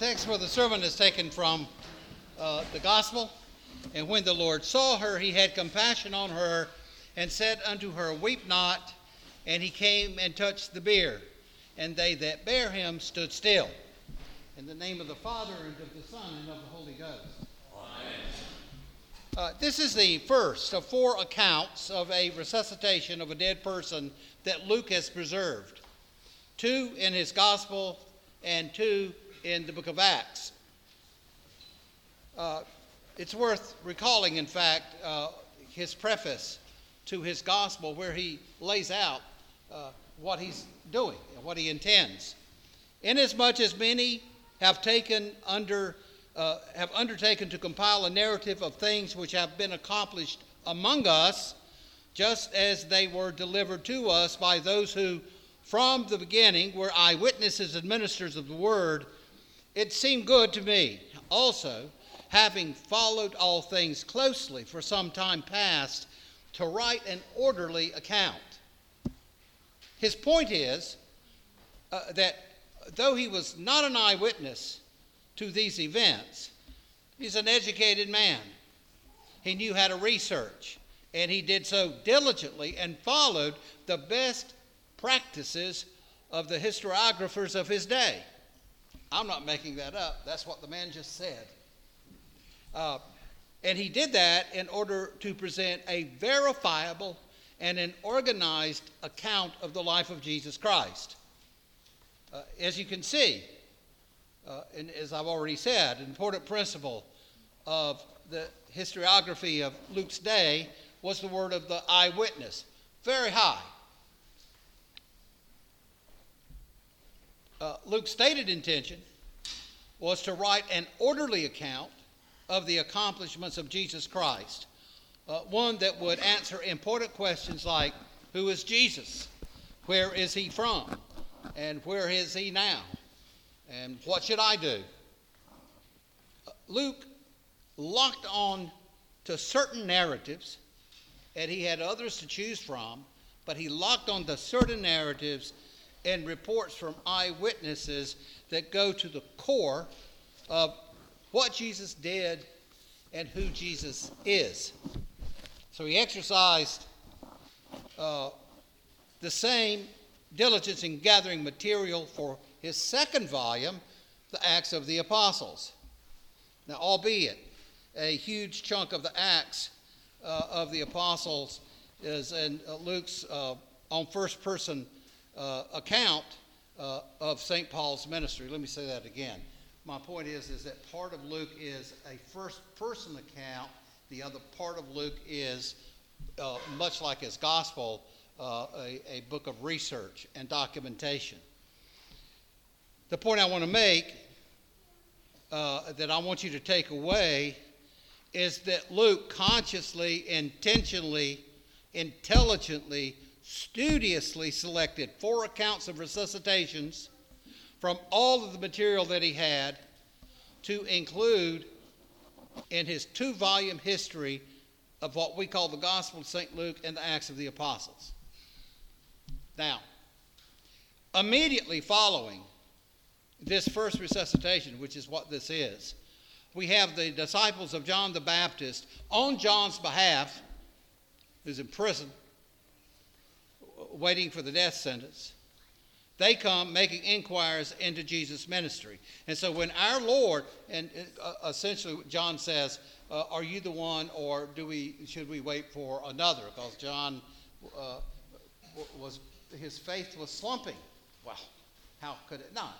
text for the sermon is taken from uh, the gospel. And when the Lord saw her, he had compassion on her and said unto her, Weep not. And he came and touched the bier. And they that bare him stood still. In the name of the Father, and of the Son, and of the Holy Ghost. Uh, this is the first of four accounts of a resuscitation of a dead person that Luke has preserved two in his gospel and two in the book of Acts. Uh, it's worth recalling, in fact, uh, his preface to his gospel, where he lays out uh, what he's doing and what he intends. Inasmuch as many have taken under uh, have undertaken to compile a narrative of things which have been accomplished among us, just as they were delivered to us by those who, from the beginning, were eyewitnesses and ministers of the word it seemed good to me also, having followed all things closely for some time past, to write an orderly account. His point is uh, that though he was not an eyewitness to these events, he's an educated man. He knew how to research, and he did so diligently and followed the best practices of the historiographers of his day. I'm not making that up. That's what the man just said. Uh, and he did that in order to present a verifiable and an organized account of the life of Jesus Christ. Uh, as you can see, uh, and as I've already said, an important principle of the historiography of Luke's day was the word of the eyewitness. Very high. Uh, Luke's stated intention was to write an orderly account of the accomplishments of Jesus Christ, uh, one that would answer important questions like Who is Jesus? Where is he from? And where is he now? And what should I do? Uh, Luke locked on to certain narratives, and he had others to choose from, but he locked on to certain narratives and reports from eyewitnesses that go to the core of what Jesus did and who Jesus is. So he exercised uh, the same diligence in gathering material for his second volume, the Acts of the Apostles. Now, albeit a huge chunk of the Acts uh, of the Apostles is in uh, Luke's uh, on first person uh, account uh, of St. Paul's ministry. Let me say that again. My point is, is that part of Luke is a first person account. The other part of Luke is, uh, much like his gospel, uh, a, a book of research and documentation. The point I want to make uh, that I want you to take away is that Luke consciously, intentionally, intelligently studiously selected four accounts of resuscitations from all of the material that he had to include in his two volume history of what we call the Gospel of St. Luke and the Acts of the Apostles. Now, immediately following this first resuscitation, which is what this is, we have the disciples of John the Baptist on John's behalf, who's in prison, waiting for the death sentence. They come making inquiries into Jesus' ministry. And so when our Lord, and uh, essentially John says, uh, Are you the one, or do we, should we wait for another? Because John uh, was, his faith was slumping. Well, how could it not?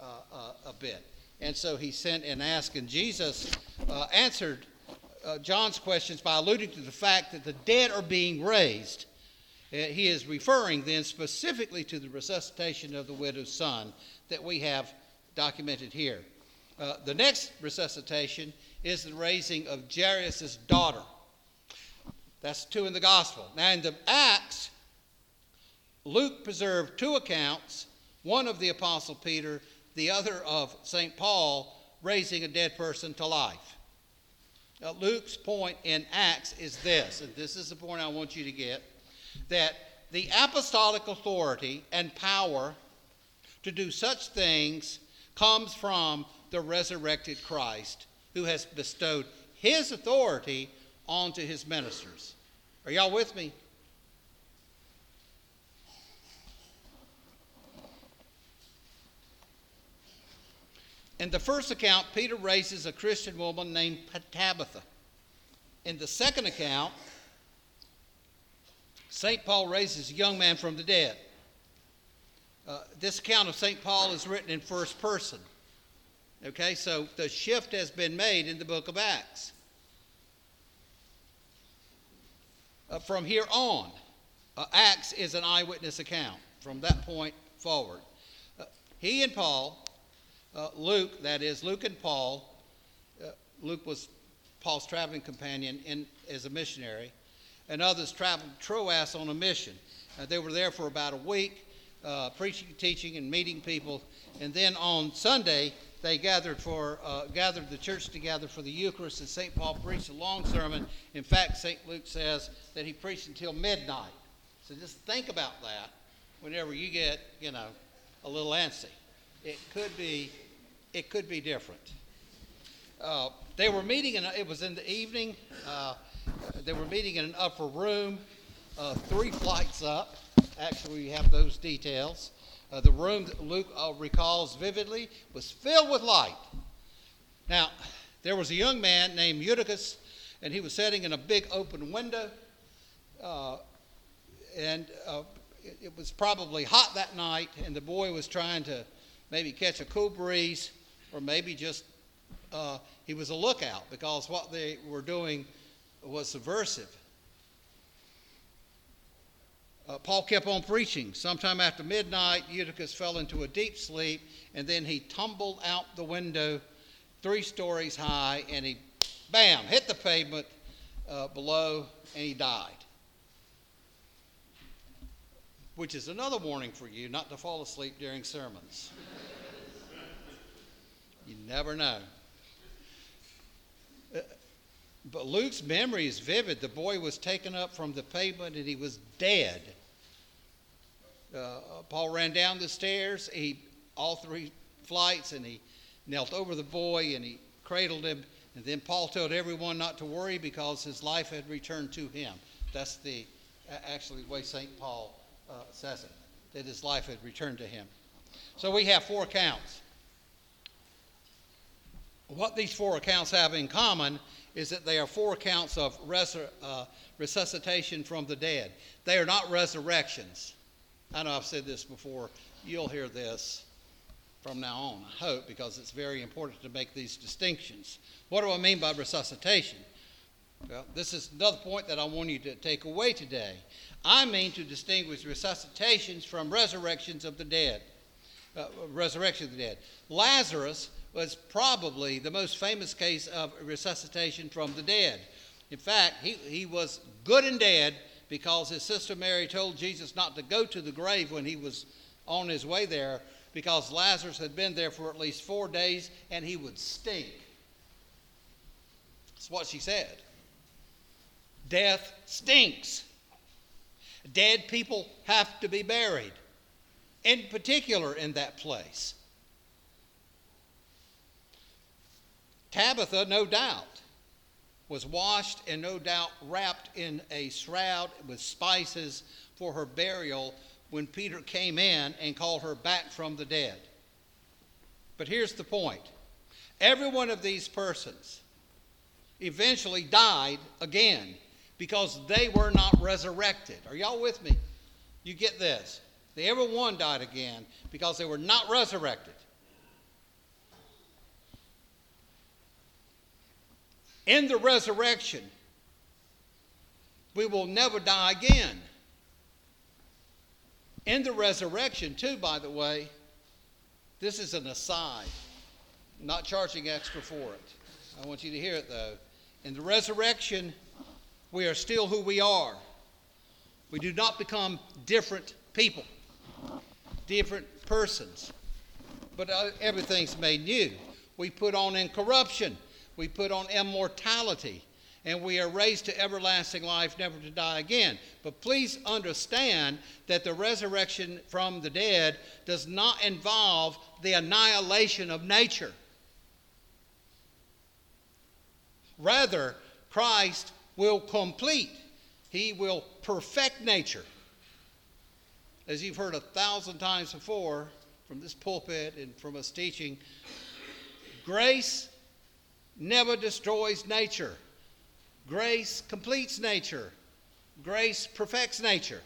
Uh, uh, a bit. And so he sent and asked, and Jesus uh, answered John's questions by alluding to the fact that the dead are being raised. Uh, he is referring then specifically to the resuscitation of the widow's son that we have documented here. Uh, the next resuscitation is the raising of Jairus' daughter. That's two in the gospel. Now, in the Acts, Luke preserved two accounts one of the Apostle Peter, the other of St. Paul raising a dead person to life. Now, Luke's point in Acts is this, and this is the point I want you to get that the apostolic authority and power to do such things comes from the resurrected Christ who has bestowed his authority onto his ministers. Are y'all with me? In the first account, Peter raises a Christian woman named Tabitha. In the second account, St. Paul raises a young man from the dead. Uh, this account of St. Paul is written in first person. Okay, so the shift has been made in the book of Acts. Uh, from here on, uh, Acts is an eyewitness account from that point forward. Uh, he and Paul uh, Luke, that is, Luke and Paul, uh, Luke was Paul's traveling companion in, as a missionary, and others traveled to Troas on a mission. Uh, they were there for about a week, uh, preaching, teaching, and meeting people. And then on Sunday, they gathered for uh, gathered the church together for the Eucharist, and St. Paul preached a long sermon. In fact, St. Luke says that he preached until midnight. So just think about that whenever you get, you know, a little antsy it could be, it could be different. Uh, they were meeting, and it was in the evening. Uh, they were meeting in an upper room, uh, three flights up. Actually, we have those details. Uh, the room that Luke uh, recalls vividly was filled with light. Now, there was a young man named Eutychus, and he was sitting in a big open window. Uh, and it, it was probably hot that night, and the boy was trying to maybe catch a cool breeze, or maybe just uh, he was a lookout because what they were doing was subversive. Uh, Paul kept on preaching. Sometime after midnight, Eutychus fell into a deep sleep, and then he tumbled out the window three stories high, and he, bam, hit the pavement uh, below, and he died. Which is another warning for you not to fall asleep during sermons. You never know. But Luke's memory is vivid. The boy was taken up from the pavement and he was dead. Uh, Paul ran down the stairs, he all three flights, and he knelt over the boy and he cradled him. And then Paul told everyone not to worry because his life had returned to him. That's the actually the way St. Paul uh, says it, that his life had returned to him. So we have four accounts what these four accounts have in common is that they are four accounts of uh, resuscitation from the dead. They are not resurrections. I know I've said this before. You'll hear this from now on, I hope, because it's very important to make these distinctions. What do I mean by resuscitation? Well, this is another point that I want you to take away today. I mean to distinguish resuscitations from resurrections of the dead. Uh, resurrection of the dead. Lazarus was probably the most famous case of resuscitation from the dead. In fact, he, he was good and dead because his sister Mary told Jesus not to go to the grave when he was on his way there because Lazarus had been there for at least four days and he would stink. That's what she said. Death stinks. Dead people have to be buried, in particular in that place. Tabitha, no doubt, was washed and no doubt wrapped in a shroud with spices for her burial when Peter came in and called her back from the dead. But here's the point every one of these persons eventually died again because they were not resurrected. Are y'all with me? You get this. They, every one died again because they were not resurrected. In the resurrection, we will never die again. In the resurrection, too, by the way, this is an aside, not charging extra for it. I want you to hear it though. In the resurrection, we are still who we are. We do not become different people, different persons, but uh, everything's made new. We put on incorruption we put on immortality. and we are raised to everlasting life, never to die again. But please understand that the resurrection from the dead does not involve the annihilation of nature. Rather, Christ will complete, He will perfect nature. As you've heard a thousand times before from this pulpit and from us teaching, grace never destroys nature. Grace completes nature. Grace perfects nature.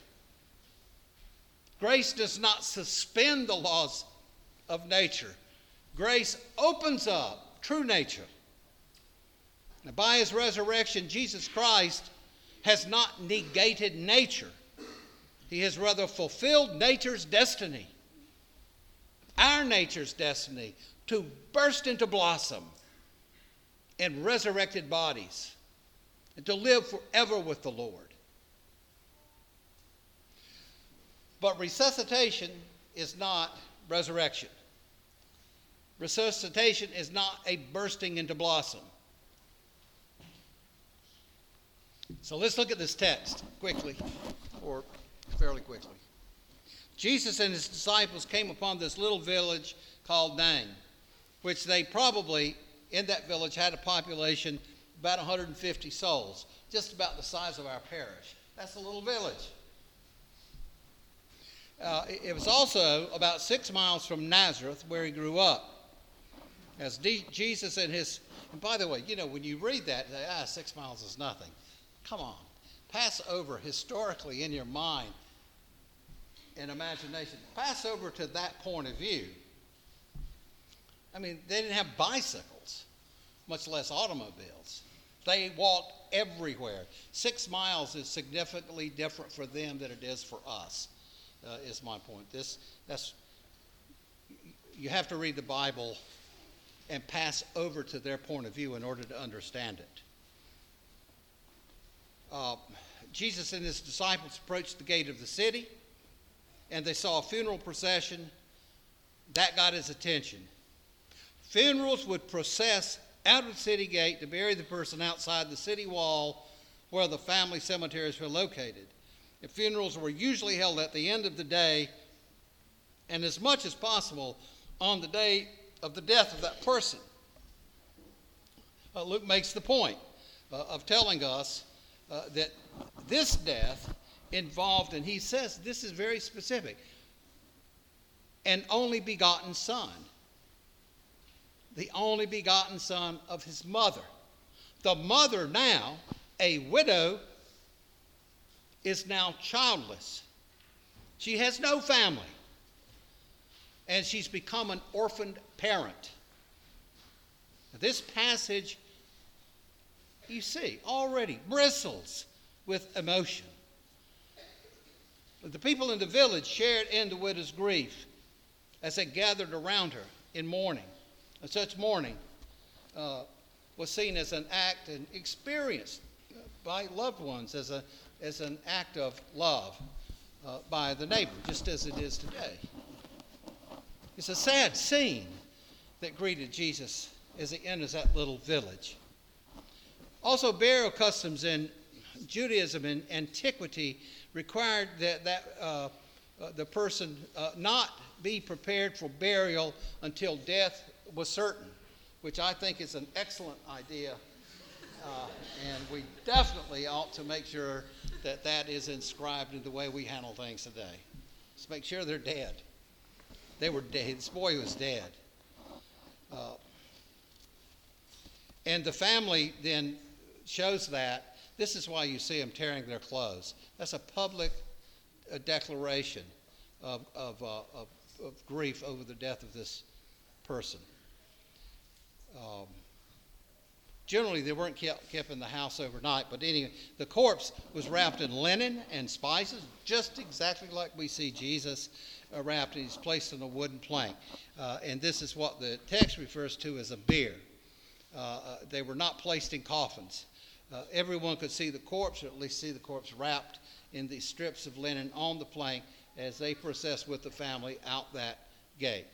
Grace does not suspend the laws of nature. Grace opens up true nature. Now, by his resurrection, Jesus Christ has not negated nature. He has rather fulfilled nature's destiny, our nature's destiny, to burst into blossom in resurrected bodies and to live forever with the Lord. But resuscitation is not resurrection. Resuscitation is not a bursting into blossom. So let's look at this text quickly, or fairly quickly. Jesus and his disciples came upon this little village called Nain, which they probably, in that village, had a population about 150 souls, just about the size of our parish. That's a little village. Uh, it was also about six miles from Nazareth, where he grew up. As D- Jesus and his, and by the way, you know, when you read that, say, ah, six miles is nothing. Come on. Pass over historically in your mind and imagination. Pass over to that point of view. I mean, they didn't have bicycles, much less automobiles. They walked everywhere. Six miles is significantly different for them than it is for us, uh, is my point. This, that's, you have to read the Bible and pass over to their point of view in order to understand it. Uh, Jesus and his disciples approached the gate of the city, and they saw a funeral procession. That got his attention. Funerals would process out of the city gate to bury the person outside the city wall where the family cemeteries were located. The funerals were usually held at the end of the day and as much as possible on the day of the death of that person. Uh, Luke makes the point uh, of telling us uh, that this death involved, and he says this is very specific, an only begotten son the only begotten son of his mother. The mother, now a widow, is now childless. She has no family. And she's become an orphaned parent. This passage, you see, already bristles with emotion. The people in the village shared in the widow's grief as they gathered around her in mourning such mourning uh, was seen as an act and experienced by loved ones as, a, as an act of love uh, by the neighbor, just as it is today. It's a sad scene that greeted Jesus as he enters that little village. Also, burial customs in Judaism in antiquity required that, that uh, uh, the person uh, not be prepared for burial until death was certain, which I think is an excellent idea. Uh, and we definitely ought to make sure that that is inscribed in the way we handle things today. Let's make sure they're dead. They were dead. This boy was dead. Uh, and the family then shows that. This is why you see them tearing their clothes. That's a public uh, declaration of, of, uh, of, of grief over the death of this person. Um, generally, they weren't kept, kept in the house overnight, but anyway, the corpse was wrapped in linen and spices, just exactly like we see Jesus uh, wrapped. And he's placed on a wooden plank. Uh, and this is what the text refers to as a bier. Uh, uh they were not placed in coffins. Uh, everyone could see the corpse, or at least see the corpse wrapped in these strips of linen on the plank as they process with the family out that gate.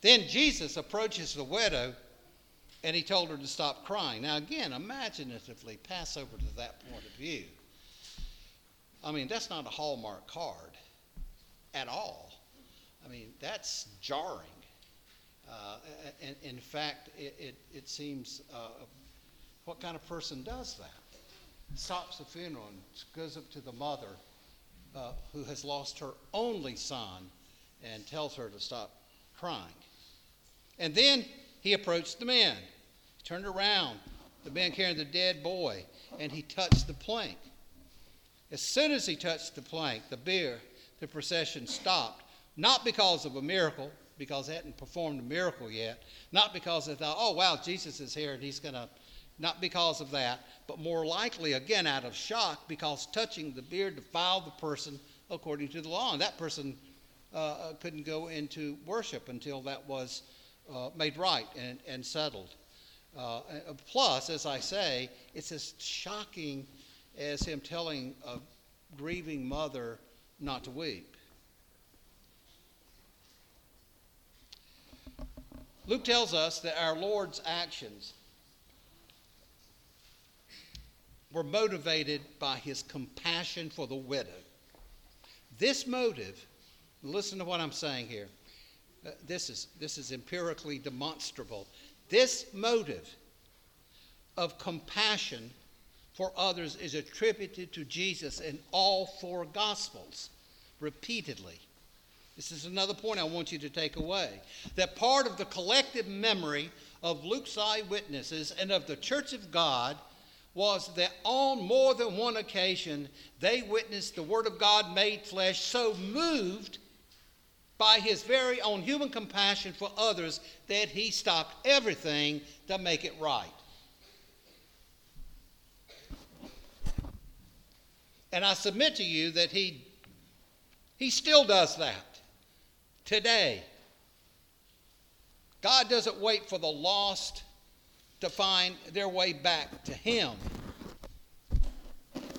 Then Jesus approaches the widow and he told her to stop crying. Now, again, imaginatively pass over to that point of view. I mean, that's not a Hallmark card at all. I mean, that's jarring. Uh, and in fact, it, it, it seems uh, what kind of person does that? Stops the funeral and goes up to the mother uh, who has lost her only son and tells her to stop crying. And then he approached the men. Turned around, the man carrying the dead boy, and he touched the plank. As soon as he touched the plank, the bier, the procession stopped, not because of a miracle, because they hadn't performed a miracle yet, not because they thought, oh, wow, Jesus is here and he's going to, not because of that, but more likely, again, out of shock, because touching the bier defiled the person according to the law. And that person uh, uh couldn't go into worship until that was uh, made right and, and settled. Uh, plus, as I say, it's as shocking as him telling a grieving mother not to weep. Luke tells us that our Lord's actions were motivated by his compassion for the widow. This motive, listen to what I'm saying here. Uh, this, is, this is empirically demonstrable. This motive of compassion for others is attributed to Jesus in all four Gospels repeatedly. This is another point I want you to take away. That part of the collective memory of Luke's eyewitnesses and of the Church of God was that on more than one occasion they witnessed the Word of God made flesh, so moved by his very own human compassion for others that he stopped everything to make it right. And I submit to you that he, he still does that today. God doesn't wait for the lost to find their way back to him.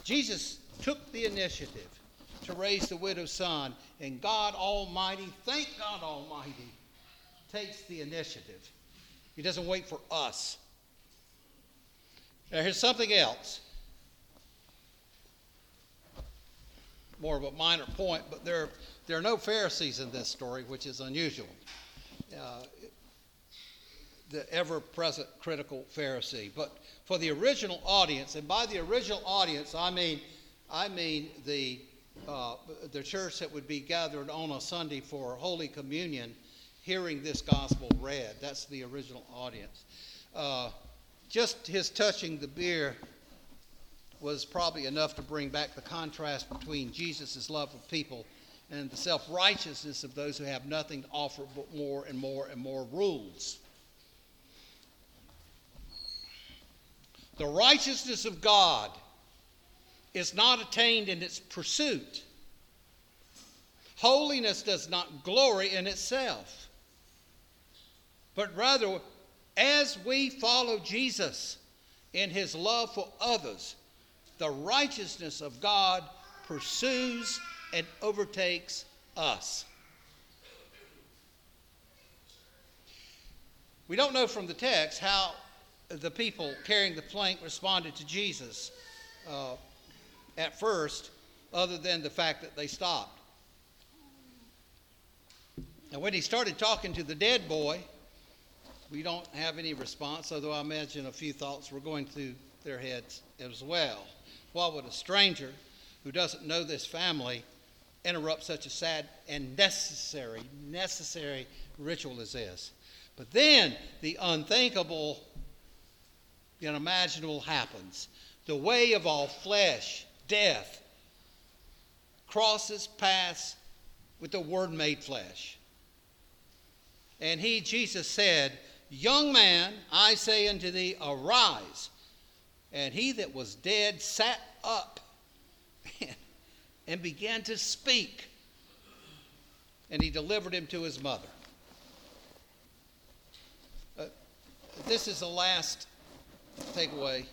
Jesus took the initiative to raise the widow's son, and God Almighty, thank God Almighty, takes the initiative. He doesn't wait for us. Now, here's something else. more of a minor point, but there, there are no Pharisees in this story, which is unusual. Uh, the ever present critical Pharisee. But for the original audience, and by the original audience, I mean, I mean the, uh, the church that would be gathered on a Sunday for Holy Communion hearing this gospel read. That's the original audience. Uh, just his touching the bier was probably enough to bring back the contrast between Jesus' love of people and the self righteousness of those who have nothing to offer but more and more and more rules. The righteousness of God is not attained in its pursuit. Holiness does not glory in itself, but rather, as we follow Jesus in his love for others, the righteousness of God pursues and overtakes us. We don't know from the text how the people carrying the plank responded to Jesus uh, at first, other than the fact that they stopped. And when he started talking to the dead boy, we don't have any response, although I imagine a few thoughts were going through their heads as well. Why would a stranger who doesn't know this family interrupt such a sad and necessary, necessary ritual as this? But then the unthinkable, the unimaginable happens. The way of all flesh, death, crosses paths with the Word made flesh. And he, Jesus, said, Young man, I say unto thee, arise. And he that was dead sat up and began to speak. And he delivered him to his mother. Uh, this is the last takeaway.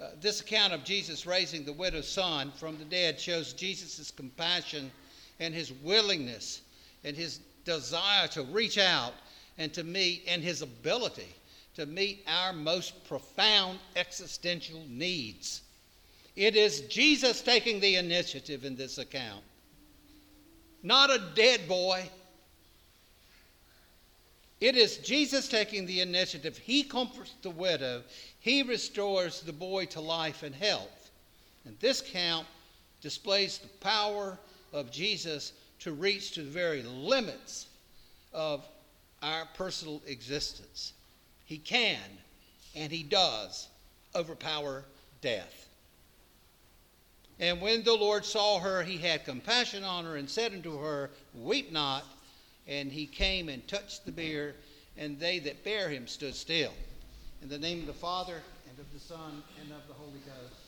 Uh, this account of Jesus raising the widow's son from the dead shows Jesus' compassion and his willingness and his desire to reach out and to meet and his ability to meet our most profound existential needs. It is Jesus taking the initiative in this account, not a dead boy. It is Jesus taking the initiative. He comforts the widow, he restores the boy to life and health. And this count displays the power of Jesus to reach to the very limits of our personal existence. He can, and he does, overpower death. And when the Lord saw her, he had compassion on her and said unto her, Weep not. And he came and touched the bier, and they that bare him stood still. In the name of the Father, and of the Son, and of the Holy Ghost.